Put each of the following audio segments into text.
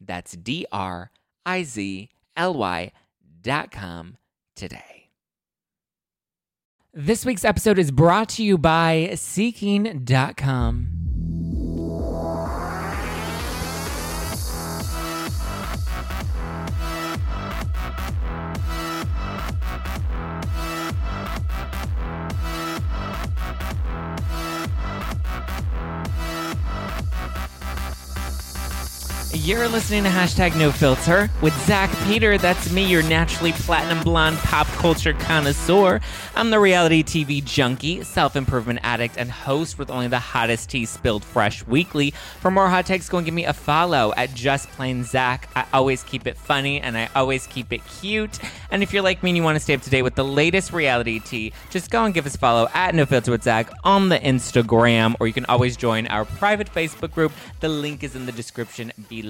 That's D R I Z L Y dot com today. This week's episode is brought to you by Seeking.com. You're listening to hashtag no filter with Zack Peter. That's me, your naturally platinum blonde pop culture connoisseur. I'm the reality TV junkie, self improvement addict, and host with only the hottest tea spilled fresh weekly. For more hot takes, go and give me a follow at Just Plain Zack. I always keep it funny and I always keep it cute. And if you're like me and you want to stay up to date with the latest reality tea, just go and give us a follow at No Filter with Zack on the Instagram, or you can always join our private Facebook group. The link is in the description below.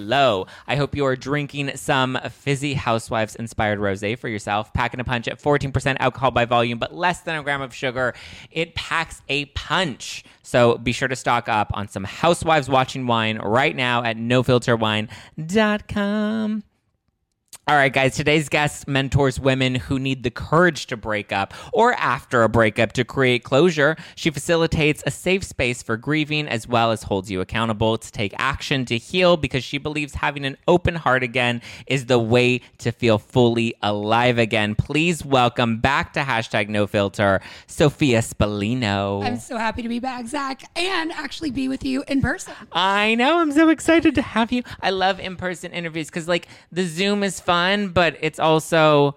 I hope you are drinking some fizzy housewives inspired rose for yourself, packing a punch at 14% alcohol by volume, but less than a gram of sugar. It packs a punch. So be sure to stock up on some housewives watching wine right now at nofilterwine.com. All right, guys, today's guest mentors women who need the courage to break up or after a breakup to create closure. She facilitates a safe space for grieving as well as holds you accountable to take action to heal because she believes having an open heart again is the way to feel fully alive again. Please welcome back to hashtag no filter, Sophia Spallino. I'm so happy to be back, Zack, and actually be with you in person. I know. I'm so excited to have you. I love in person interviews because, like, the Zoom is fun, but it's also,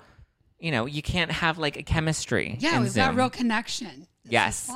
you know, you can't have like a chemistry. Yeah, in we've got Zoom. real connection. This Yes.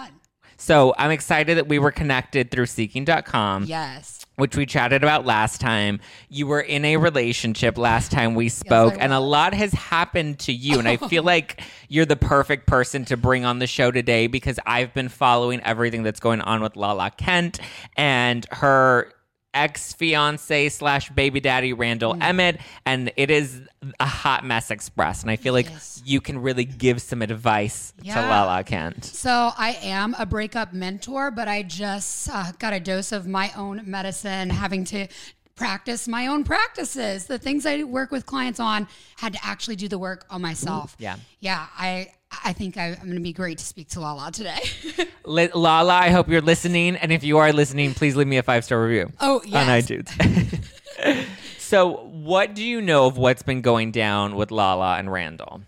So I'm excited that we were connected through seeking.com. Yes. Which we chatted about last time. You were in a relationship last time we spoke, and a lot has happened to you. And I feel like you're the perfect person to bring on the show today because I've been following everything that's going on with Lala Kent and her ex fiance slash baby daddy Randall Mm. Emmett, and it is a hot mess express. And I feel like you can really give some advice to Lala Kent. So I am a breakup mentor, but I just uh, got a dose of my own medicine, having to practice my own practices. The things I work with clients on had to actually do the work on myself. yeah. Yeah. I I think I, I'm going to be great to speak to Lala today. Lala, I hope you're listening. And if you are listening, please leave me a five star review oh yeah. on yes. iTunes. so, what do you know of what's been going down with Lala and Randall?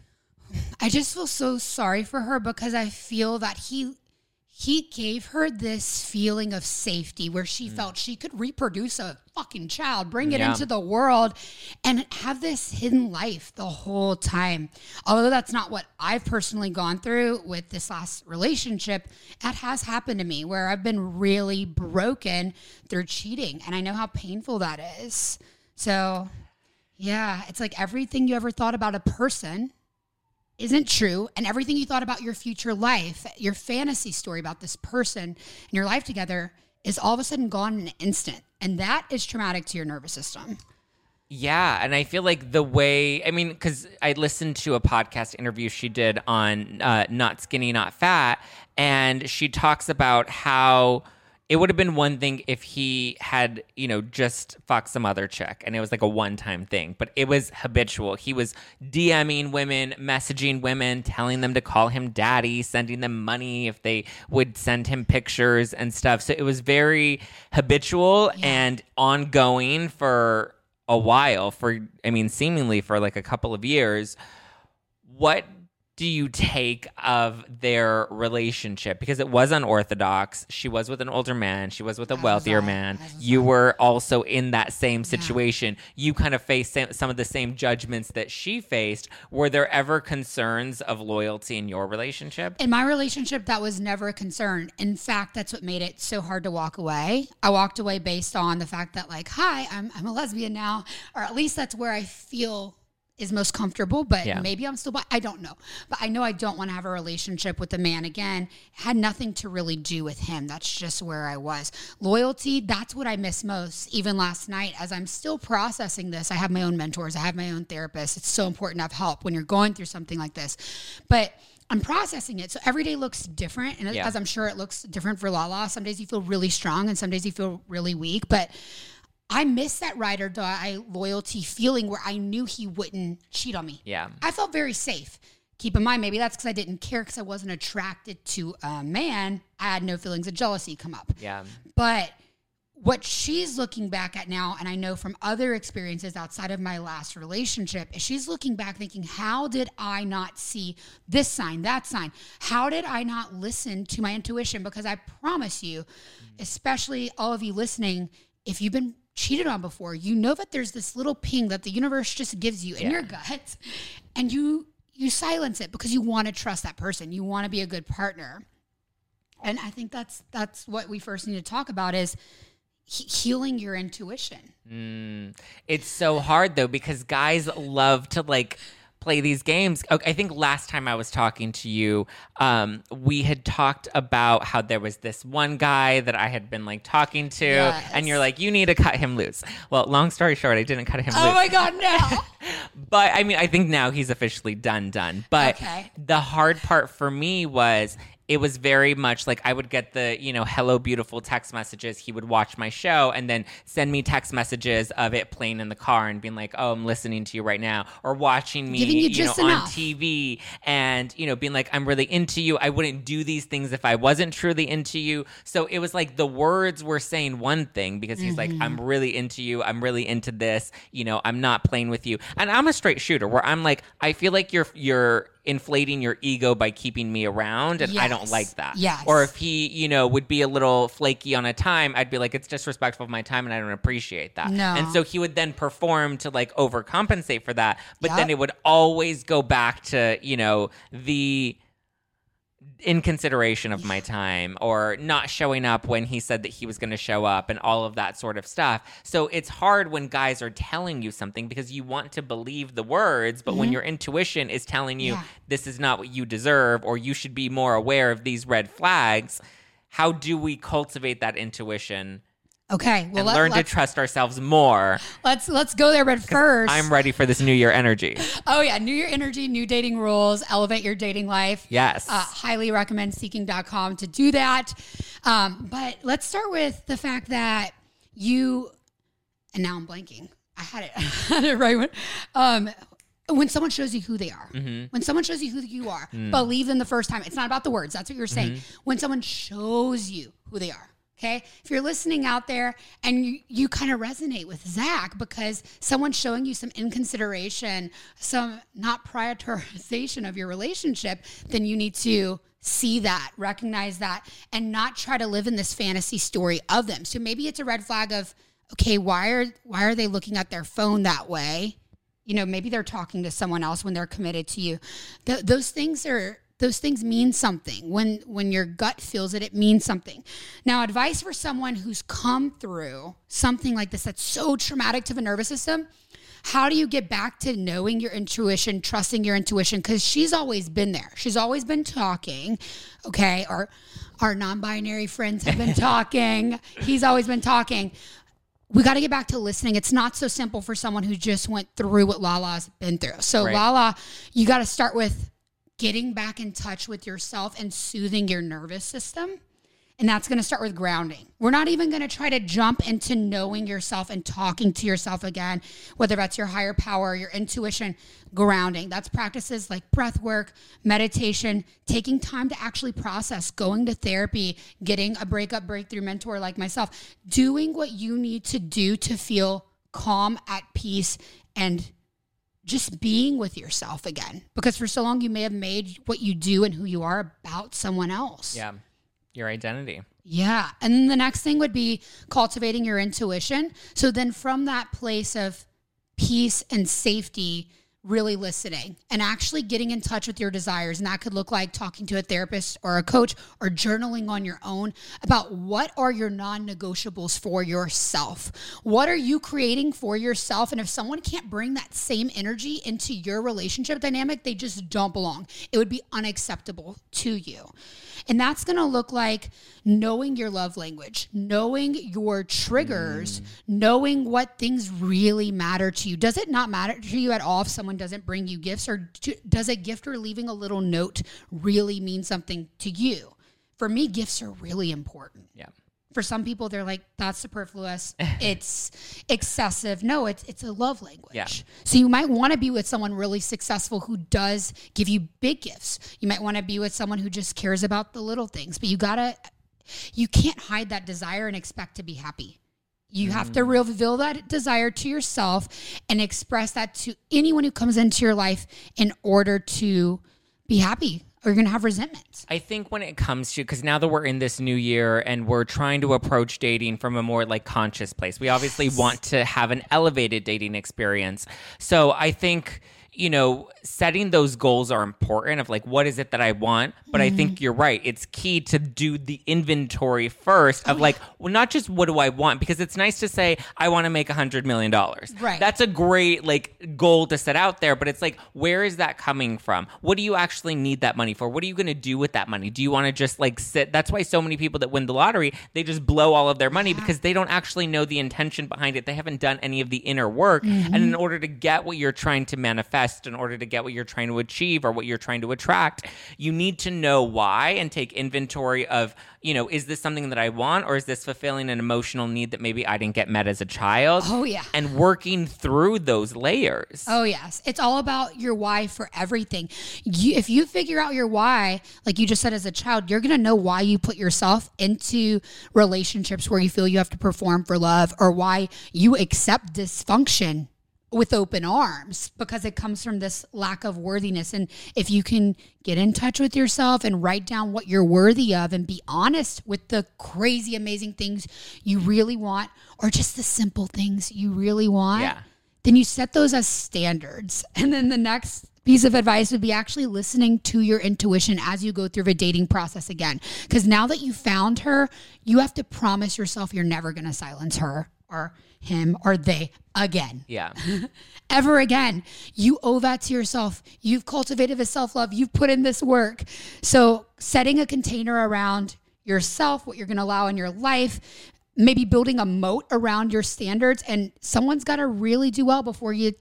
I just feel so sorry for her because I feel that he he gave her this feeling of safety where she mm. felt she could reproduce a fucking child, bring it Yeah. into the world and have this hidden life the whole time. Although that's not what I've personally gone through with this last relationship, that has happened to me where I've been really broken through cheating and I know how painful that is. So, yeah, it's like everything you ever thought about a person isn't true and everything you thought about your future life your fantasy story about this person and your life together is all of a sudden gone in an instant and that is traumatic to your nervous system. Yeah, and I feel like the way I mean, because I listened to a podcast interview she did on uh, Not Skinny, Not Fat, and she talks about how it would have been one thing if he had, you know, just fucked some other chick and it was like a one time thing, but it was habitual. He was DMing women, messaging women, telling them to call him daddy, sending them money if they would send him pictures and stuff. So it was very habitual and ongoing for a while, for, I mean, seemingly for like a couple of years. What do you take of their relationship? Because it was unorthodox. She was with an older man. She was with a wealthier man. You were also in that same situation. You kind of faced some of the same judgments that she faced. Were there ever concerns of loyalty in your relationship? In my relationship, that was never a concern. In fact, that's what made it so hard to walk away. I walked away based on the fact that, like, hi, I'm, I'm a lesbian now, or at least that's where I feel is most comfortable. But Yeah. maybe I'm still, bi- I don't know. But I know I don't want to have a relationship with a man again. It had nothing to really do with him. That's just where I was. Loyalty, that's what I miss most. Even last night, as I'm still processing this, I have my own mentors, I have my own therapist. It's so important to have help when you're going through something like this. But I'm processing it. So every day looks different. And Yeah. as I'm sure it looks different for Lala, some days you feel really strong and some days you feel really weak. But I miss that ride or die loyalty feeling where I knew he wouldn't cheat on me. Yeah. I felt very safe. Keep in mind, maybe that's because I didn't care because I wasn't attracted to a man. I had no feelings of jealousy come up. Yeah. But what she's looking back at now, and I know from other experiences outside of my last relationship, is she's looking back thinking, how did I not see this sign, that sign? How did I not listen to my intuition? Because I promise you, especially all of you listening, if you've been cheated on before, you know that there's this little ping that the universe just gives you in Yeah. your gut, and you you silence it because you want to trust that person. You want to be a good partner. And I think that's that's what we first need to talk about is he- healing your intuition. Mm. It's so hard though because guys love to like play these games. I think last time I was talking to you, um, we had talked about how there was this one guy that I had been like talking to, and you're like, you need to cut him loose. Well, long story short, I didn't cut him Oh loose. my god, no. But I mean, I think now he's officially done, done. But Okay. the hard part for me was it was very much like I would get the, you know, hello, beautiful text messages. He would watch my show and then send me text messages of it playing in the car and being like, oh, I'm listening to you right now. Or watching me, you you, know, on. TV and, you know, being like, I'm really into you. I wouldn't do these things if I wasn't truly into you. So it was like the words were saying one thing because he's like, I'm really into you. I'm really into this. You know, I'm not playing with you. And I'm a straight shooter where I'm like, I feel like you're, you're, inflating your ego by keeping me around and I don't Yes. like that. Yes. Or if he, you know, would be a little flaky on a time, I'd be like it's disrespectful of my time and I don't appreciate that. No. And so he would then perform to like overcompensate for that, but then it would always go back to, you know, the inconsideration of my time or not showing up when he said that he was going to show up and all of that sort of stuff. So it's hard when guys are telling you something because you want to believe the words, but when your intuition is telling you Mm-hmm. Yeah. this is not what you deserve or you should be more aware of these red flags, how do we cultivate that intuition Okay, well and let, learn to trust ourselves more? let's let's go there. But first, I'm ready for this new year energy. oh yeah, new year energy, new dating rules, elevate your dating life. Yes. Uh, highly recommend seeking.com to do that. Um, but let's start with the fact that you, and now I'm blanking. I had it, I had it right when, um, when someone shows you who they are, Mm-hmm. when someone shows you who you are, Mm. believe them the first time. It's not about the words. That's what you're saying. Mm-hmm. When someone shows you who they are. Okay. If you're listening out there and you, you kind of resonate with Zack because someone's showing you some inconsideration, some not prioritization of your relationship, then you need to see that, recognize that, and not try to live in this fantasy story of them. So maybe it's a red flag of, okay, why are why are they looking at their phone that way? You know, maybe they're talking to someone else when they're committed to you. Th- those things are those things mean something. When when your gut feels it, it means something. Now, advice for someone who's come through something like this that's so traumatic to the nervous system. How do you get back to knowing your intuition, trusting your intuition? Because she's always been there. She's always been talking. Okay. Our our non-binary friends have been talking. He's always been talking we got to get back to listening. It's not so simple for someone who just went through what Lala's been through. So, Right. Lala, you got to start with getting back in touch with yourself and soothing your nervous system. And that's going to start with grounding. We're not even going to try to jump into knowing yourself and talking to yourself again, whether that's your higher power, your intuition, grounding. That's practices like breath work, meditation, taking time to actually process, going to therapy, getting a breakup breakthrough mentor like myself, doing what you need to do to feel calm, at peace, and just being with yourself again. Because for so long, you may have made what you do and who you are about someone else. Yeah. Your identity. Yeah. And then the next thing would be cultivating your intuition. So then from that place of peace and safety, really listening and actually getting in touch with your desires. And that could look like talking to a therapist or a coach or journaling on your own about what are your non negotiables for yourself? What are you creating for yourself? And if someone can't bring that same energy into your relationship dynamic, they just don't belong. It would be unacceptable to you. And that's going to look like knowing your love language, knowing your triggers, mm. knowing what things really matter to you. Does it not matter to you at all if someone doesn't bring you gifts, or does a gift or leaving a little note really mean something to you? For me, gifts are really important. Yeah for some people they're like that's superfluous it's excessive no it's it's a love language yeah. so you might want to be with someone really successful who does give you big gifts you might want to be with someone who just cares about the little things but you gotta you can't hide that desire and expect to be happy you have to mm. reveal that desire to yourself and express that to anyone who comes into your life in order to be happy or you're going to have resentment. I think when it comes to, because now that we're in this new year and we're trying to approach dating from a more like conscious place, we obviously yes. want to have an elevated dating experience. So I think you know, setting those goals are important of like, what is it that I want? But mm-hmm. I think mm-hmm. you're right. It's key to do the inventory first of oh, like, well, not just what do I want? Because it's nice to say, I want to make a hundred million dollars. Right. That's a great like goal to set out there. But it's like, where is that coming from? What do you actually need that money for? What are you going to do with that money? Do you want to just like sit? That's why so many people that win the lottery, they just blow all of their money yeah. because they don't actually know the intention behind it. They haven't done any of the inner work. Mm-hmm. And in order to get what you're trying to manifest, in order to get what you're trying to achieve or what you're trying to attract. You need to know why and take inventory of, you know, is this something that I want or is this fulfilling an emotional need that maybe I didn't get met as a child? Oh, yeah. And working through those layers. Oh, yes. It's all about your why for everything. You, if you figure out your why, like you just said as a child, you're going to know why you put yourself into relationships where you feel you have to perform for love or why you accept dysfunction with open arms because it comes from this lack of worthiness. And if you can get in touch with yourself and write down what you're worthy of and be honest with the crazy, amazing things you really want or just the simple things you really want, yeah. then you set those as standards. And then the next piece of advice would be actually listening to your intuition as you go through the dating process again. Because now that you found her, you have to promise yourself you're never going to silence her or him or they again. Yeah. Ever again. You owe that to yourself. You've cultivated the self love. You've put in this work. So, setting a container around yourself, what you're going to allow in your life, maybe building a moat around your standards. And someone's got to really do well before you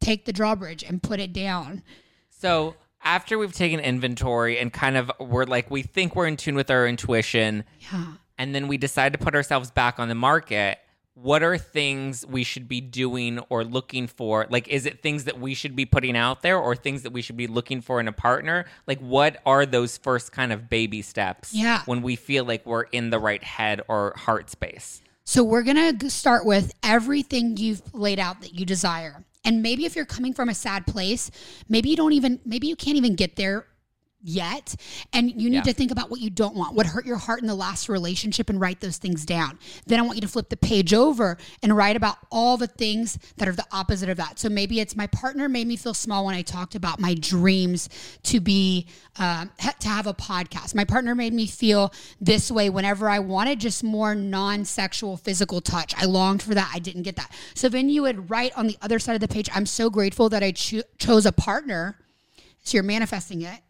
take the drawbridge and put it down. So, after we've taken inventory and kind of we're like, we think we're in tune with our intuition. Yeah. And then we decide to put ourselves back on the market what are things we should be doing or looking for? Like, is it things that we should be putting out there or things that we should be looking for in a partner? Like, what are those first kind of baby steps yeah. when we feel like we're in the right head or heart space? So, we're going to start with everything you've laid out that you desire. And maybe if you're coming from a sad place, maybe you don't even, maybe you can't even get there yet and you need yeah. to think about what you don't want. What hurt your heart in the last relationship and write those things down. Then i want you to flip the page over and write about all the things that are the opposite of that. So maybe it's my partner made me feel small when i talked about my dreams to be uh, to have a podcast. My partner made me feel this way whenever i wanted just more non-sexual physical touch. I longed for that. I didn't get that. So then you would write on the other side of the page i'm so grateful that i cho- chose a partner. So you're manifesting it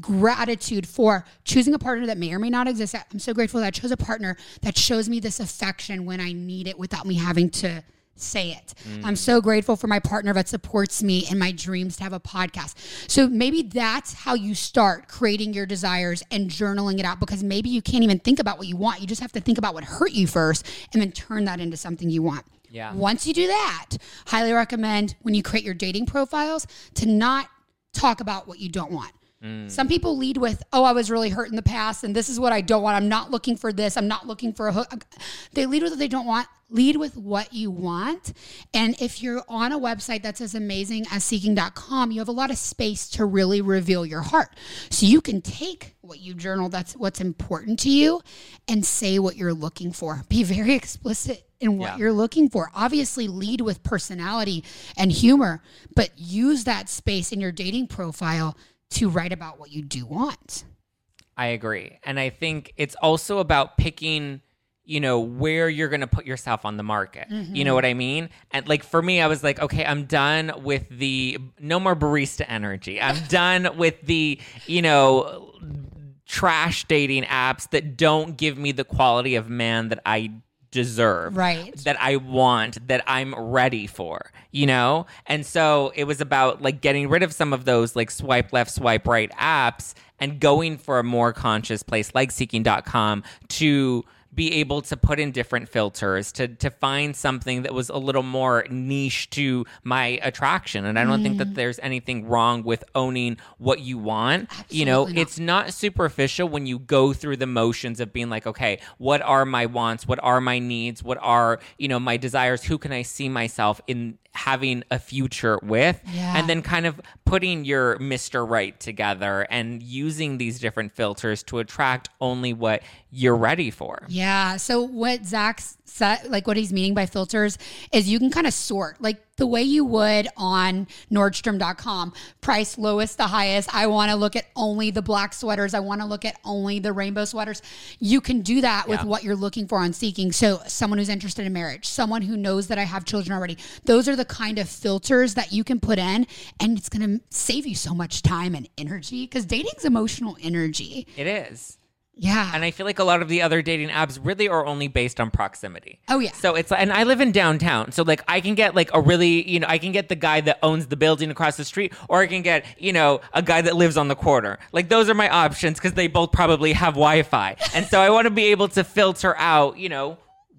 gratitude for choosing a partner that may or may not exist. I'm so grateful that I chose a partner that shows me this affection when I need it without me having to say it. Mm. I'm so grateful for my partner that supports me in my dreams to have a podcast. So maybe that's how you start creating your desires and journaling it out because maybe you can't even think about what you want. You just have to think about what hurt you first and then turn that into something you want. Yeah. Once you do that, highly recommend when you create your dating profiles to not talk about what you don't want Mm. Some people lead with, "Oh, I was really hurt in the past, and this is what I don't want. I'm not looking for this. I'm not looking for a hook." They lead with what they don't want. Lead with what you want. And if you're on a website that's as amazing as seeking.com, you have a lot of space to really reveal your heart. So you can take what you journal, that's what's important to you, and say what you're looking for. Be very explicit in what Yeah. you're looking for. Obviously, lead with personality and humor, but use that space in your dating profile to write about what you do want. I agree. And I think it's also about picking, you know, where you're going to put yourself on the market. You know mm-hmm. what I mean? And like for me, I was like, okay, I'm done with the no more barista energy. I'm done with the, you know, trash dating apps that don't give me the quality of man that I deserve Right. that I want, that I'm ready for, you know? And so it was about like getting rid of some of those like swipe left, swipe right apps and going for a more conscious place like seeking.com to be able to put in different filters to to find something that was a little more niche to my attraction. And I don't think that mm. there's anything wrong with owning what you want you know? Not. it's not superficial when you go through the motions of being like okay what are my wants? What are my needs? What are you know my desires? Who can i see myself in having a future with Yeah. and then kind of putting your mr right together and using these different filters to attract only what you're ready for Yeah. So what Zack said, like what he's meaning by filters, is you can kind of sort like the way you would on Nordstrom.com, price lowest to highest. I want to look at only the black sweaters. I want to look at only the rainbow sweaters. You can do that with Yeah. what you're looking for on Seeking. So someone who's interested in marriage, someone who knows that I have children already. Those are the kind of filters that you can put in, and it's going to save you so much time and energy because dating's emotional energy. it is Yeah. and I feel like a lot of the other dating apps really are only based on proximity. Oh, yeah. So it's and I live in downtown, so like I can get like a really you know I can get the guy that owns the building across the street, or I can get you know a guy that lives on the corner. Like those are my options because they both probably have Wi-Fi, and so I want to be able to filter out you know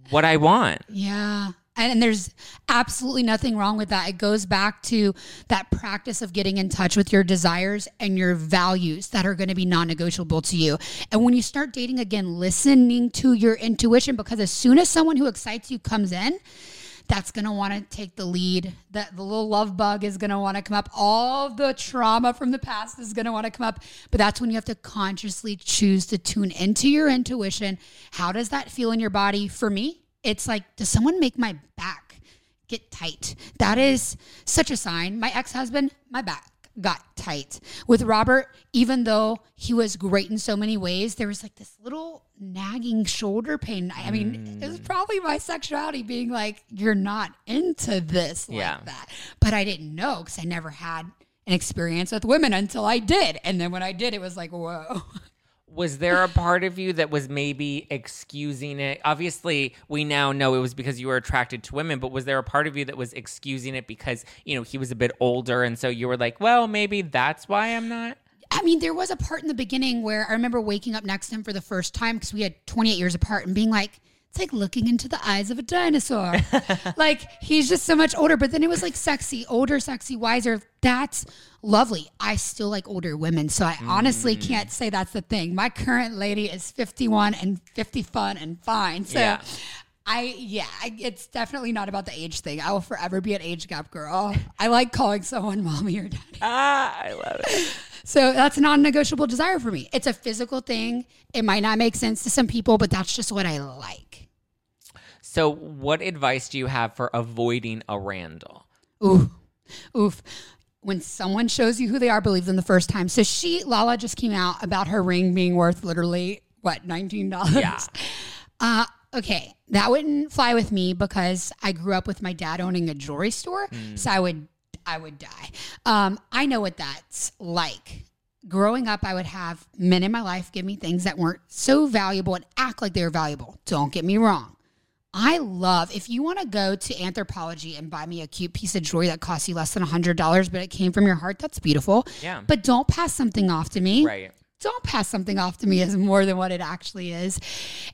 what I want. Yeah. And, and there's absolutely nothing wrong with that. It goes back to that practice of getting in touch with your desires and your values that are going to be non negotiable to you. And when you start dating again, listening to your intuition, because as soon as someone who excites you comes in, that's going to want to take the lead. That the little love bug is going to want to come up. All the trauma from the past is going to want to come up. But that's when you have to consciously choose to tune into your intuition. How does that feel in your body? For me, it's like, does someone make my back get tight? That is such a sign. My ex husband, my back got tight. With Robert, even though he was great in so many ways, there was like this little nagging shoulder pain. I mean, it was mm. probably my sexuality being like, you're not into this like Yeah. that. But I didn't know because I never had an experience with women until I did. And then when I did, it was like, whoa. Was there a part of you that was maybe excusing it? Obviously, we now know it was because you were attracted to women, but was there a part of you that was excusing it because, you know, he was a bit older and so you were like, well, maybe that's why I'm not? I mean, there was a part in the beginning where I remember waking up next to him for the first time because we had 28 years apart and being like, it's like looking into the eyes of a dinosaur. like he's just so much older, but then it was like sexy, older, sexy, wiser. That's lovely. I still like older women, so I honestly can't say that's the thing. My current lady is 51 and 50 fun and fine. So Yeah. I yeah, I, it's definitely not about the age thing. I will forever be an age gap girl. I like calling someone mommy or daddy. Ah, I love it. So that's a non-negotiable desire for me. It's a physical thing. It might not make sense to some people, but that's just what I like. So, what advice do you have for avoiding a Randall? Ooh, oof. When someone shows you who they are, believe them the first time. So she, Lala, just came out about her ring being worth literally what nineteen dollars. Yeah. Uh, okay, that wouldn't fly with me because I grew up with my dad owning a jewelry store, so I would I would die. Um, I know what that's like. Growing up, I would have men in my life give me things that weren't so valuable and act like they were valuable. Don't get me wrong. I love if you want to go to Anthropologie and buy me a cute piece of jewelry that costs you less than $100, but it came from your heart, that's beautiful. Yeah. But don't pass something off to me Right. don't pass something off to me as more than what it actually is.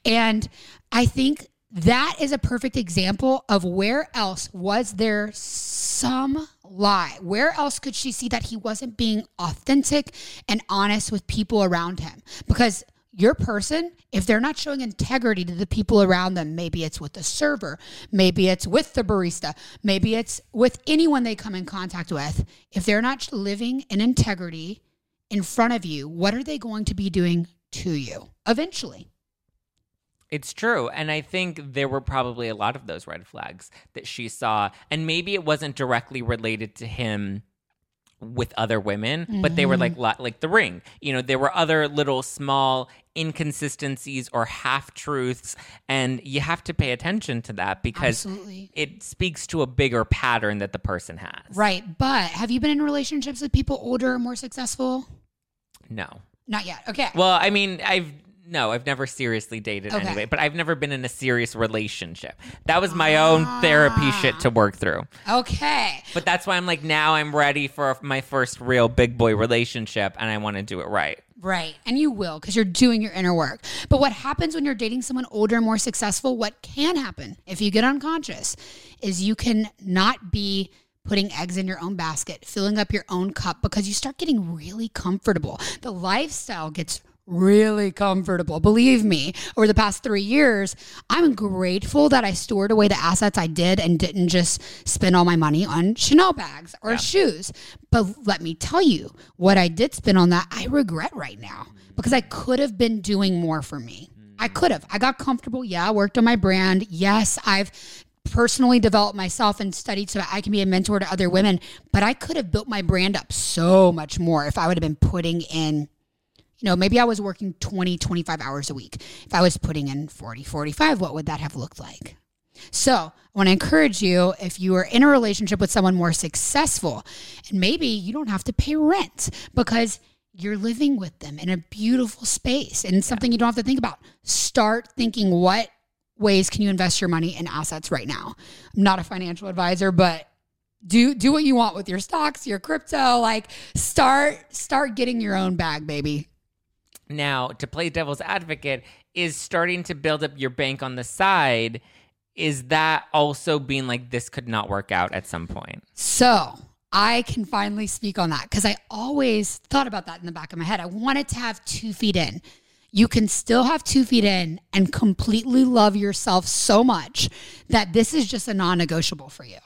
And I think that is a perfect example of where else was there some lie? Where else could she see that he wasn't being authentic and honest with people around him? Because your person, if they're not showing integrity to the people around them, maybe it's with the server, maybe it's with the barista, maybe it's with anyone they come in contact with. If they're not living in integrity in front of you, what are they going to be doing to you eventually? It's true. And I think there were probably a lot of those red flags that she saw. And maybe it wasn't directly related to him with other women, but they were mm-hmm. like like the ring. You know, there were other little small inconsistencies or half truths, and you have to pay attention to that because Absolutely. it speaks to a bigger pattern that the person has. Right. But have you been in relationships with people older or more successful? No. Not yet. Okay. Well, I mean, I've no, I've never seriously dated Okay. anyway, but I've never been in a serious relationship. That was my own therapy ah. shit to work through. okay. But that's why I'm like now I'm ready for my first real big boy relationship and I want to do it right. Right. And you will because you're doing your inner work. But what happens when you're dating someone older and more successful, what can happen if you get unconscious is you can not be putting eggs in your own basket, filling up your own cup because you start getting really comfortable. The lifestyle gets really comfortable. Believe me, over the past three years, I'm grateful that I stored away the assets I did and didn't just spend all my money on Chanel bags or shoes. But let me tell you, what I did spend on that, I regret right now because I could have been doing more for me. I could have. I got comfortable. Yeah, I worked on my brand. Yes, I've personally developed myself and studied so that I can be a mentor to other women. But I could have built my brand up so much more if I would have been putting in you know, maybe I was working 20, 25 hours a week. If I was putting in 40, 45, what would that have looked like? So I want to encourage you if you are in a relationship with someone more successful, and maybe you don't have to pay rent because you're living with them in a beautiful space and something you don't have to think about. Start thinking what ways can you invest your money in assets right now. I'm not a financial advisor, but do do what you want with your stocks, your crypto, like start start getting your own bag, baby. Now, to play devil's advocate, is starting to build up your bank on the side. Is that also being like this could not work out at some point? So I can finally speak on that because I always thought about that in the back of my head. I wanted to have two feet in. You can still have two feet in and completely love yourself so much that this is just a non negotiable for you.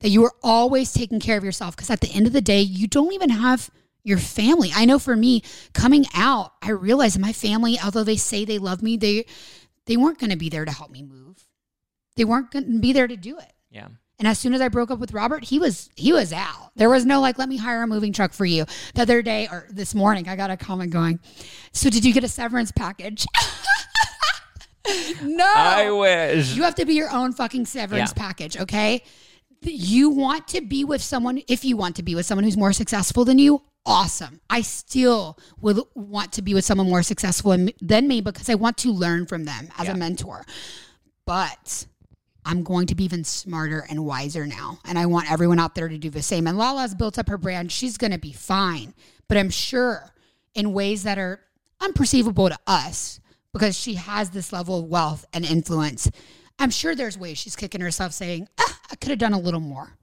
That you are always taking care of yourself because at the end of the day, you don't even have your family. I know for me, coming out, I realized my family, although they say they love me, they they weren't going to be there to help me move. They weren't going to be there to do it. Yeah. And as soon as I broke up with Robert, he was he was out. There was no like, let me hire a moving truck for you. The other day or this morning, I got a comment going. So did you get a severance package? no. I wish. You have to be your own fucking severance Yeah. package, okay? You want to be with someone, if you want to be with someone who's more successful than you, awesome. I still would want to be with someone more successful than- me because I want to learn from them as Yeah. a mentor. But I'm going to be even smarter and wiser now. And I want everyone out there to do the same. And Lala's built up her brand. She's going to be fine. But I'm sure in ways that are unperceivable to us because she has this level of wealth and influence. I'm sure there's ways she's kicking herself saying, ah, I could have done a little more.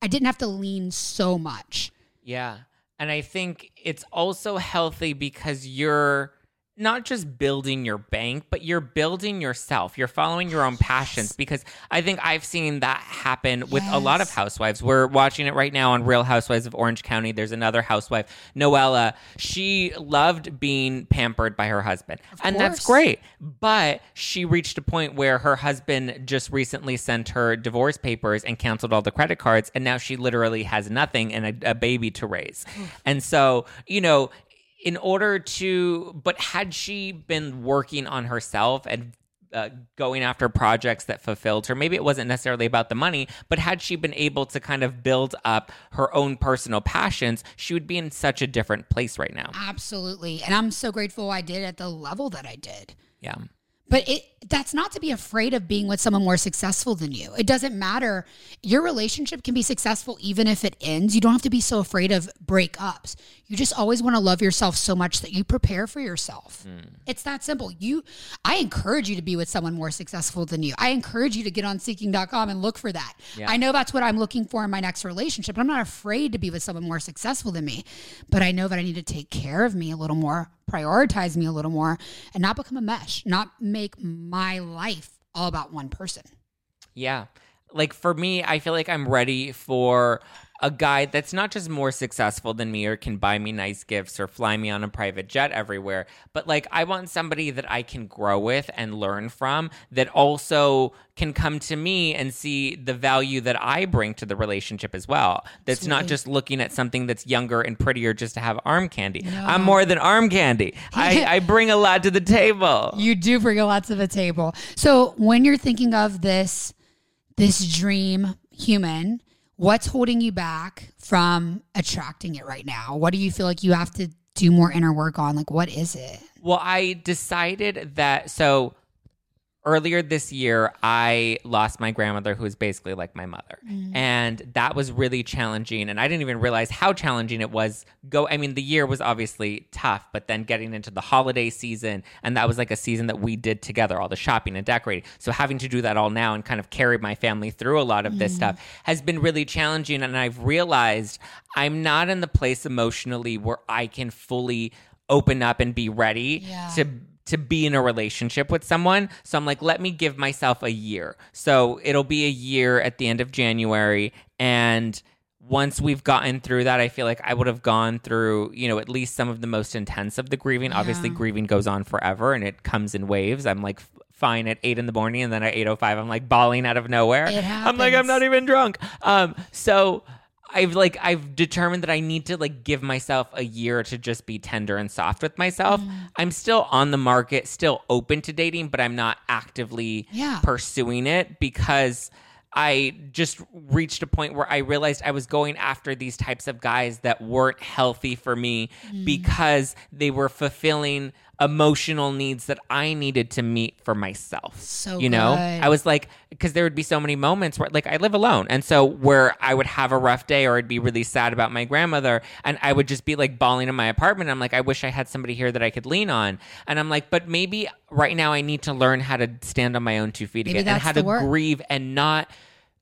I didn't have to lean so much. Yeah. And I think it's also healthy because you're not just building your bank, but you're building yourself. You're following your own passions because I think I've seen that happen with a lot of housewives. We're watching it right now on Real Housewives of Orange County. There's another housewife, Noella. She loved being pampered by her husband. and that's great. But she reached a point where her husband just recently sent her divorce papers and canceled all the credit cards. And now she literally has nothing and a, a baby to raise. and so, you know, in order to, but had she been working on herself and uh, going after projects that fulfilled her, maybe it wasn't necessarily about the money, but had she been able to kind of build up her own personal passions, she would be in such a different place right now. Absolutely. And I'm so grateful I did at the level that I did. Yeah. But it that's not to be afraid of being with someone more successful than you. It doesn't matter. Your relationship can be successful even if it ends. You don't have to be so afraid of breakups. You just always want to love yourself so much that you prepare for yourself. Mm. It's that simple. You I encourage you to be with someone more successful than you. I encourage you to get on seeking.com and look for that. Yeah. I know that's what I'm looking for in my next relationship. I'm not afraid to be with someone more successful than me, but I know that I need to take care of me a little more, prioritize me a little more, and not become a mesh, not make my life all about one person. Yeah. Like for me, I feel like I'm ready for a guy that's not just more successful than me or can buy me nice gifts or fly me on a private jet everywhere, but like I want somebody that I can grow with and learn from that also can come to me and see the value that I bring to the relationship as well. That's not just looking at something that's younger and prettier just to have arm candy. I'm more than arm candy. I, I bring a lot to the table. You do bring a lot to the table. So when you're thinking of this this dream human, what's holding you back from attracting it right now? What do you feel like you have to do more inner work on? Like what is it? Well, I decided that so earlier this year I lost my grandmother who was basically like my mother. Mm. And that was really challenging and I didn't even realize how challenging it was go I mean the year was obviously tough, but then getting into the holiday season and that was like a season that we did together all the shopping and decorating. So having to do that all now and kind of carry my family through a lot of this mm. stuff has been really challenging and I've realized I'm not in the place emotionally where I can fully open up and be ready Yeah. to to be in a relationship with someone. So I'm like, let me give myself a year. So it'll be a year at the end of January. And once we've gotten through that, I feel like I would have gone through, you know, at least some of the most intense of the grieving. Obviously, grieving goes on forever and it comes in waves. I'm like f- fine at eight in the morning and then at 8.05 i'm like bawling out of nowhere i'm like i'm not even drunk um so I've like I've determined that I need to like give myself a year to just be tender and soft with myself. Mm. I'm still on the market, still open to dating, but I'm not actively Yeah. pursuing it because I just reached a point where I realized I was going after these types of guys that weren't healthy for me Mm. because they were fulfilling emotional needs that I needed to meet for myself. So you know, good. I was like, because there would be so many moments where, like, I live alone, and so where I would have a rough day or I'd be really sad about my grandmother, and I would just be like bawling in my apartment. I'm like, I wish I had somebody here that I could lean on, and I'm like, but maybe right now I need to learn how to stand on my own two feet Maybe again and how to work. grieve and not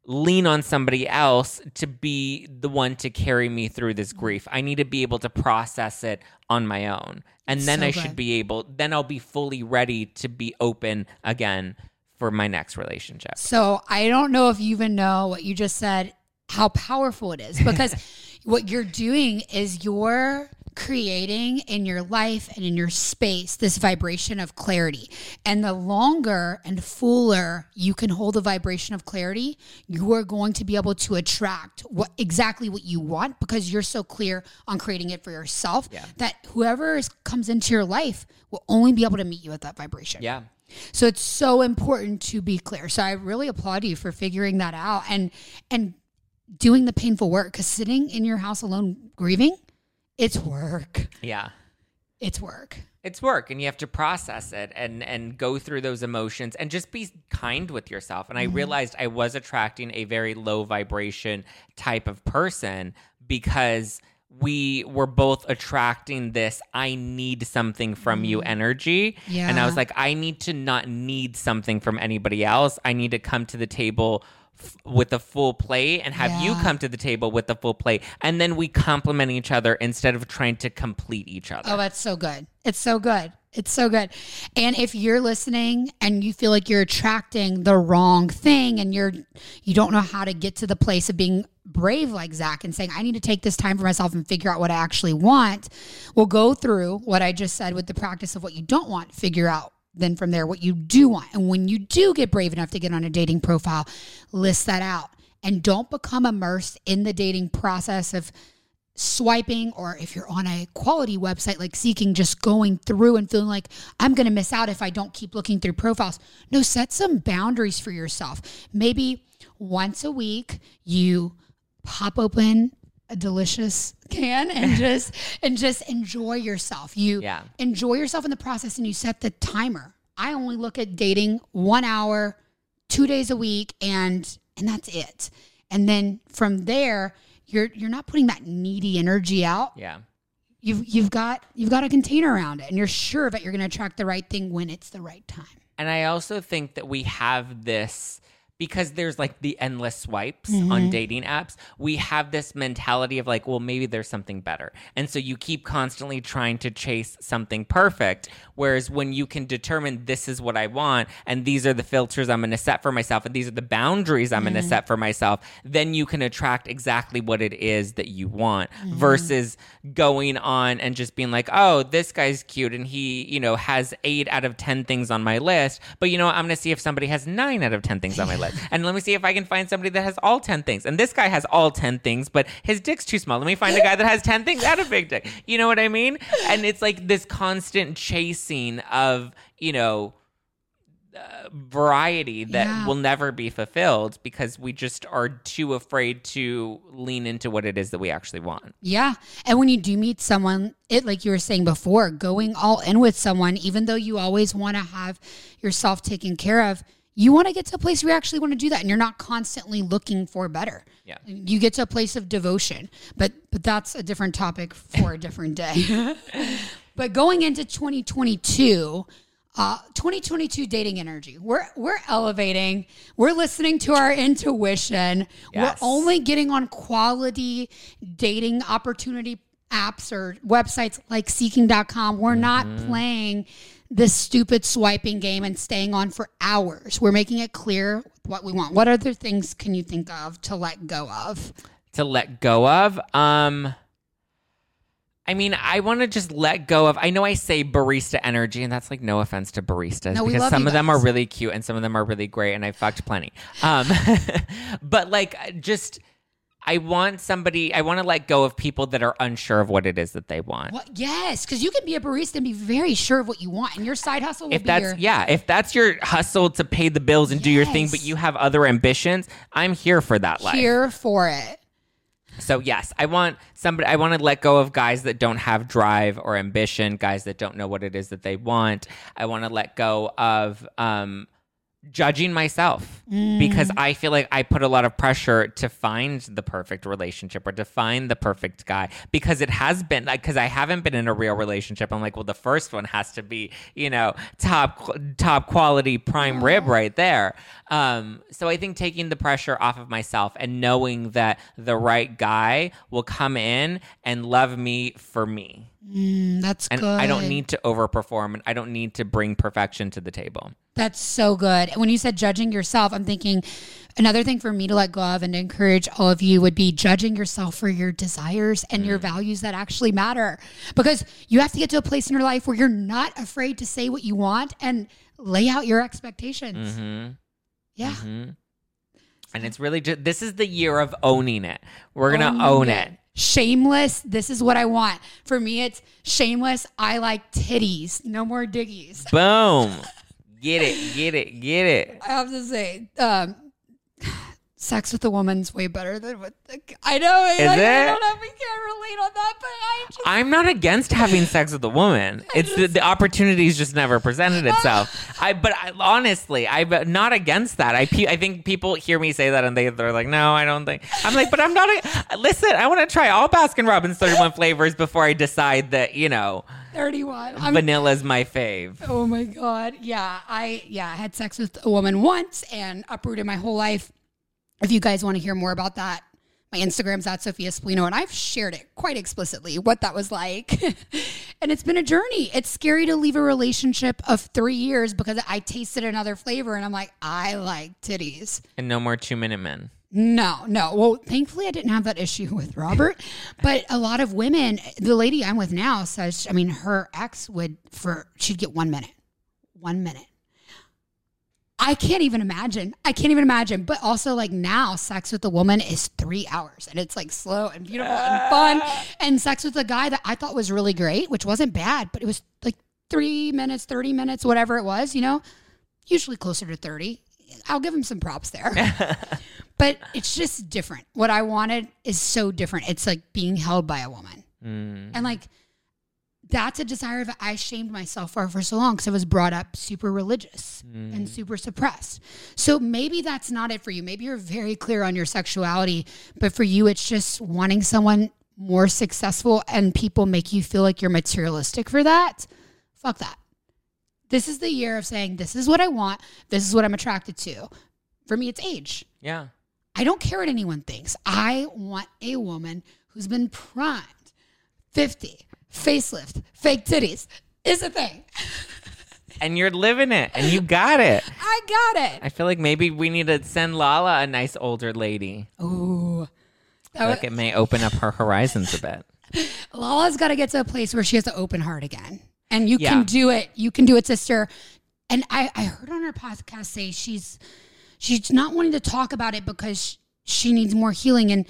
lean on somebody else to be the one to carry me through this mm-hmm. grief. I need to be able to process it on my own. And then So I good. should be able then I'll be fully ready to be open again for my next relationship. So I don't know if you even know what you just said, how powerful it is, because what you're doing is you're creating in your life and in your space this vibration of clarity. And the longer and fuller you can hold the vibration of clarity, you are going to be able to attract what exactly what you want because you're so clear on creating it for yourself Yeah. that whoever is, comes into your life will only be able to meet you at that vibration. Yeah. So it's so important to be clear. So I really applaud you for figuring that out and and doing the painful work cuz sitting in your house alone grieving, it's work. Yeah. It's work. It's work and you have to process it and and go through those emotions and just be kind with yourself. And I mm-hmm. realized I was attracting a very low vibration type of person because we were both attracting this I need something from you mm-hmm. energy. Yeah. And I was like I need to not need something from anybody else. I need to come to the table f- with a full plate and have you come to the table with a full plate and then we complement each other instead of trying to complete each other. Oh, that's so good. It's so good. It's so good. And if you're listening and you feel like you're attracting the wrong thing and you're you don't know how to get to the place of being brave like Zack and saying, I need to take this time for myself and figure out what I actually want, we'll go through what I just said with the practice of what you don't want, figure out then from there what you do want. And when you do get brave enough to get on a dating profile, list that out. And don't become immersed in the dating process of swiping or if you're on a quality website like seeking just going through and feeling like i'm going to miss out if i don't keep looking through profiles no set some boundaries for yourself maybe once a week you pop open a delicious can and just and just enjoy yourself you Yeah. enjoy yourself in the process and you set the timer I only look at dating one hour, two days a week, and and that's it. And then from there, you're you're not putting that needy energy out. Yeah. You've you've got you've got a container around it, and you're sure that you're going to attract the right thing when it's the right time. And I also think that we have this because there's like the endless swipes mm-hmm. on dating apps. We have this mentality of like, well, maybe there's something better. And so you keep constantly trying to chase something perfect. Whereas when you can determine this is what I want and these are the filters I'm going to set for myself and these are the boundaries I'm going to mm-hmm. set for myself, then you can attract exactly what it is that you want mm-hmm. versus going on and just being like, oh, this guy's cute and he, you know, has eight out of 10 things on my list. But you know what? I'm going to see if somebody has nine out of 10 things on my list. And let me see if I can find somebody that has all 10 things. And this guy has all 10 things, but his dick's too small. Let me find a guy that has 10 things and a big dick. You know what I mean? And it's like this constant chasing of, you know, uh, variety that Yeah. will never be fulfilled because we just are too afraid to lean into what it is that we actually want. Yeah. And when you do meet someone, it like you were saying before, going all in with someone, even though you always want to have yourself taken care of, you want to get to a place where you actually want to do that and you're not constantly looking for better. Yeah. You get to a place of devotion. But but that's a different topic for a different day. but going into 2022, uh, 2022 dating energy. We're we're elevating. We're listening to our intuition. Yes. We're only getting on quality dating opportunity apps or websites like seeking.com. We're not playing this stupid swiping game and staying on for hours. We're making it clear what we want. What other things can you think of to let go of? to let go of. Um I mean, I want to just let go of. I know I say barista energy, and that's like no offense to baristas No, we because some of them are really cute and some of them are really great, and I fucked plenty. Um, but like, just I want somebody. I want to let go of people that are unsure of what it is that they want. What? Yes, because you can be a barista and be very sure of what you want, and your side hustle will if be that's your yeah, if that's your hustle to pay the bills and do your thing, but you have other ambitions, I'm here for that life. here for it. So yes, I want somebody. I want to let go of guys that don't have drive or ambition, guys that don't know what it is that they want. I want to let go of um, judging myself because I feel like I put a lot of pressure to find the perfect relationship or to find the perfect guy because it has been like because I haven't been in a real relationship. I'm like, well, the first one has to be you know top top quality prime rib right there. Um, so I think taking the pressure off of myself and knowing that the right guy will come in and love me for me. Mm, that's And good. I don't need to overperform and I don't need to bring perfection to the table. That's so good. When you said judging yourself, I'm thinking another thing for me to let go of and encourage all of you would be judging yourself for your desires and your values that actually matter. Because you have to get to a place in your life where you're not afraid to say what you want and lay out your expectations. Mm-hmm. Yeah. And it's really just this is the year of owning it. We're gonna own it. Shameless. This is what I want. For me, it's shameless. I like titties. No more diggies. Boom. Get it, get it, get it. I have to say, um, sex with a woman's way better than with the. I know. Is like, I don't know if we can relate on that, but I just. I'm not against having sex with a woman. It's the, the opportunity's just never presented itself. I but I, honestly, I'm not against that. I pe- I think people hear me say that and they they're like, no, I don't think. I'm like, but I'm not. A, listen, I want to try all Baskin Robbins 31 flavors before I decide that you know 31. I'm, vanilla's my fave. oh my god. Yeah, I yeah, I had sex with a woman once and uprooted my whole life. If you guys want to hear more about that, my Instagram's at Sophia Spallino, and I've shared it quite explicitly what that was like. and it's been a journey. It's scary to leave a relationship of three years because I tasted another flavor and I'm like, I like titties. And no more two minute men. No, no. Well, thankfully, I didn't have that issue with Robert. but a lot of women, the lady I'm with now says, I mean, her ex would, for, she'd get one minute. One minute. I can't even imagine. I can't even imagine. But also, like now, sex with a woman is three hours and it's like slow and beautiful and fun. And sex with a guy that I thought was really great, which wasn't bad, but it was like three minutes, 30 minutes, whatever it was, you know, usually closer to 30. I'll give him some props there. but it's just different. What I wanted is so different. It's like being held by a woman. Mm. And like that's a desire that I shamed myself for for so long because I was brought up super religious and mm. super suppressed. So maybe that's not it for you. Maybe you're very clear on your sexuality, but for you, it's just wanting someone more successful and people make you feel like you're materialistic for that. Fuck that. This is the year of saying, this is what I want, this is what I'm attracted to. For me, it's age. Yeah. I don't care what anyone thinks. I want a woman who's been primed, 50, facelift, fake titties is a thing. And you're living it and you got it. I got it. I feel like maybe we need to send Lala a nice older lady. Ooh. Like it may open up her horizons a bit. Lala's got to get to a place where she has an open heart again. And you Yeah. can do it. You can do it, sister. And I, I heard on her podcast say she's she's not wanting to talk about it because she needs more healing. And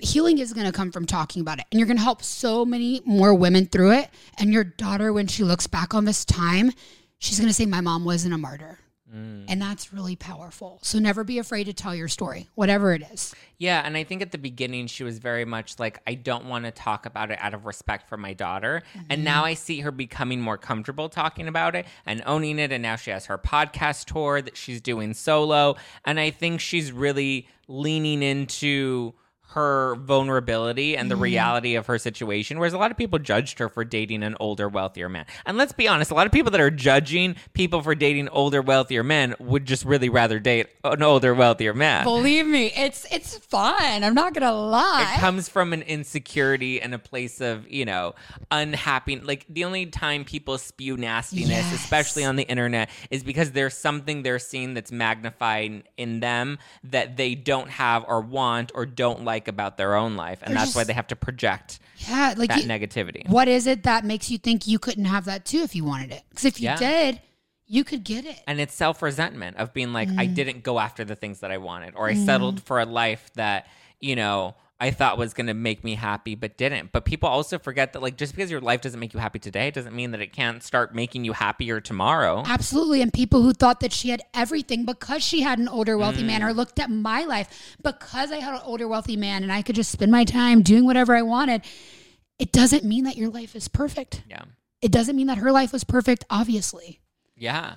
healing is going to come from talking about it. And you're going to help so many more women through it. And your daughter, when she looks back on this time, she's going to say, My mom wasn't a martyr. Mm. And that's really powerful. So never be afraid to tell your story, whatever it is. Yeah, and I think at the beginning she was very much like, I don't want to talk about it out of respect for my daughter. And mm-hmm. now I see her becoming more comfortable talking about it and owning it. And now she has her podcast tour that she's doing solo. And I think she's really leaning into her vulnerability and the mm-hmm. reality of her situation. Whereas a lot of people judged her for dating an older, wealthier man. And let's be honest, a lot of people that are judging people for dating older, wealthier men would just really rather date an older, wealthier man. Believe me, it's it's fun. I'm not gonna lie. it comes from an insecurity and a place of you know unhappy like the only time people spew nastiness Yes. especially on the internet is because there's something they're seeing that's magnified in them that they don't have or want or don't like about their own life and They're that's why they have to project yeah, like that you- negativity what is it that makes you think you couldn't have that too if you wanted it? Because if you Yeah. did, you could get it. and it's self-resentment of being like i Mm. didn't go after the things that i wanted or i settled for a life that you know i thought was going to make me happy but didn't but people also forget that like just because your life doesn't make you happy today doesn't mean that it can't start making you happier tomorrow Absolutely. And people who thought that she had everything because she had an older, wealthy man, Mm. or looked at my life because I had an older, wealthy man and I could just spend my time doing whatever I wanted. It doesn't mean that your life is perfect. yeah It doesn't mean that her life was perfect, obviously. yeah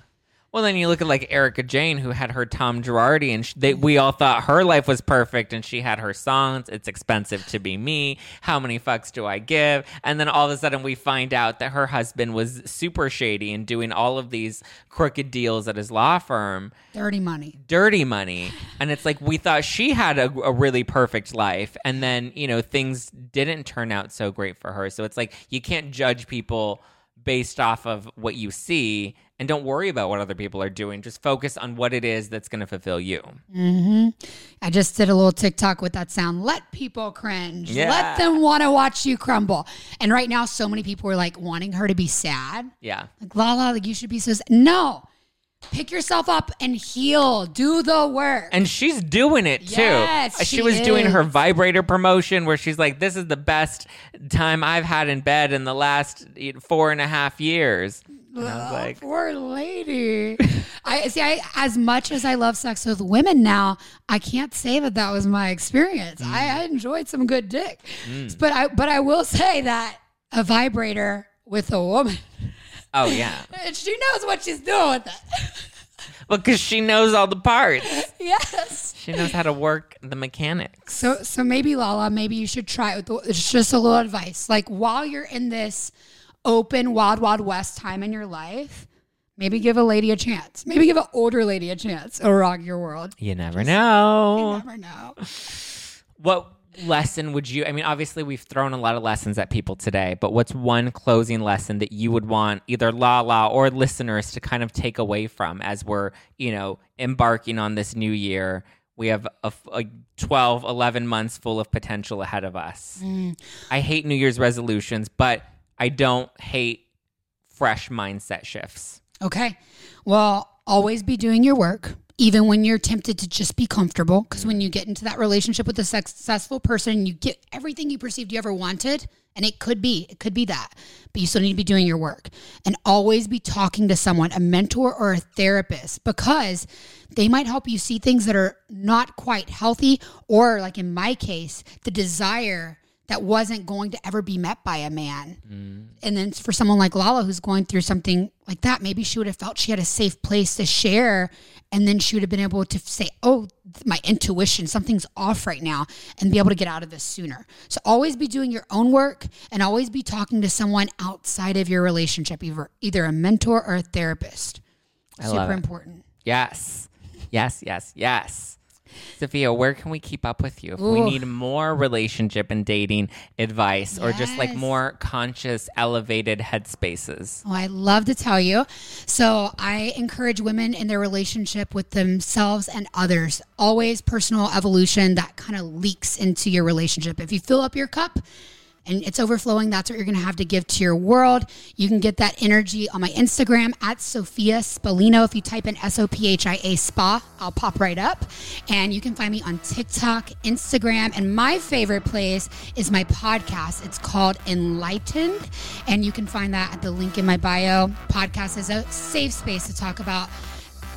well then you look at like Erika Jayne who had her tom girardi and sh- they, we all thought her life was perfect and she had her songs it's expensive to be me how many fucks do i give? And then all of a sudden we find out that her husband was super shady and doing all of these crooked deals at his law firm. Dirty money. dirty money. And it's like we thought she had a, a really perfect life and then you know things didn't turn out so great for her. So it's like you can't judge people based off of what you see and don't worry about what other people are doing just focus on what it is that's going to fulfill you mm-hmm. I just did a little TikTok with that sound. Let people cringe. Yeah. Let them want to watch you crumble. And right now, so many people are like wanting her to be sad. yeah Like, Lala, like you should be so sad. No. Pick yourself up and heal. Do the work. and she's doing it too. Yes, she, she was doing her vibrator promotion where she's like, "This is the best time I've had in bed in the last four and a half years." And I was like, poor lady. I see. I as much as I love sex with women now, I can't say that that was my experience. Mm. I enjoyed some good dick, but I but I will say that a vibrator with a woman, "Oh yeah." she knows what she's doing with it. Well, because she knows all the parts. yes. She knows how to work the mechanics. So so maybe Lala, maybe you should try it. It's just a little advice. Like while you're in this open wild wild west time in your life, maybe give a lady a chance. Maybe give an older lady a chance. It'll rock your world. You never know. You never know. What lesson would you? I mean, obviously, we've thrown a lot of lessons at people today, but what's one closing lesson that you would want either Lala or listeners to kind of take away from as we're, you know, embarking on this new year? We have a 12, 11 months full of potential ahead of us. Mm. I hate New Year's resolutions, but I don't hate fresh mindset shifts. Okay. Well, always be doing your work, even when you're tempted to just be comfortable. Because when you get into that relationship with a successful person, you get everything you perceived you ever wanted. And it could be, it could be that. But you still need to be doing your work. And always be talking to someone, a mentor or a therapist, because they might help you see things that are not quite healthy, or like in my case, the desire that wasn't going to ever be met by a man. Mm. And then for someone like Lala who's going through something like that, maybe she would have felt she had a safe place to share. And then she would have been able to say, Oh, my intuition, something's off right now, and be able to get out of this sooner. So always be doing your own work and always be talking to someone outside of your relationship, either, either a mentor or a therapist. love Super important. Yes. Yes, yes, yes. Sophia, where can we keep up with you? If we need more relationship and dating advice or just like more conscious, elevated headspaces. Oh, I love to tell you. So I encourage women in their relationship with themselves and others. Always personal evolution that kind of leaks into your relationship. If you fill up your cup, and it's overflowing. That's what you're going to have to give to your world. You can get that energy on my Instagram at Sophia Spallino. If you type in S O P H I A Spa, I'll pop right up. And you can find me on TikTok, Instagram, and my favorite place is my podcast. It's called Enlightened, and you can find that at the link in my bio. Podcast is a safe space to talk about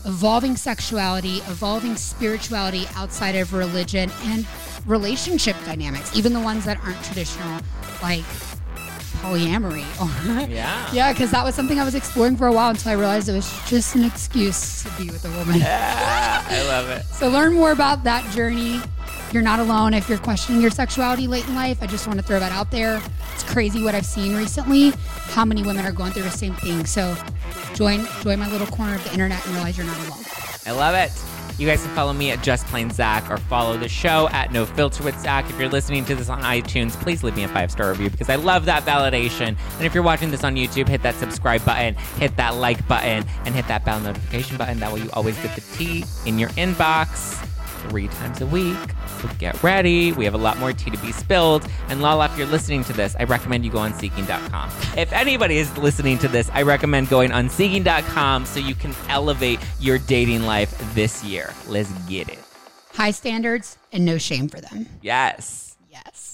evolving sexuality, evolving spirituality outside of religion, and relationship dynamics, even the ones that aren't traditional, like polyamory. Yeah. yeah, because that was something I was exploring for a while until I realized it was just an excuse to be with a woman. Yeah, I love it. So learn more about that journey. You're not alone if you're questioning your sexuality late in life. I just want to throw that out there. It's crazy what I've seen recently. How many women are going through the same thing? So join join my little corner of the internet and realize you're not alone. I love it. You guys can follow me at Just Plain Zack or follow the show at No Filter with Zack. If you're listening to this on iTunes, please leave me a five star review because I love that validation. And if you're watching this on YouTube, hit that subscribe button, hit that like button, and hit that bell notification button. That way you always get the tea in your inbox three times a week. So get ready. We have a lot more tea to be spilled. And Lala, if you're listening to this, I recommend you go on Seeking.com. If anybody is listening to this, I recommend going on Seeking.com so you can elevate your dating life this year. Let's get it. High standards and no shame for them. Yes. Yes.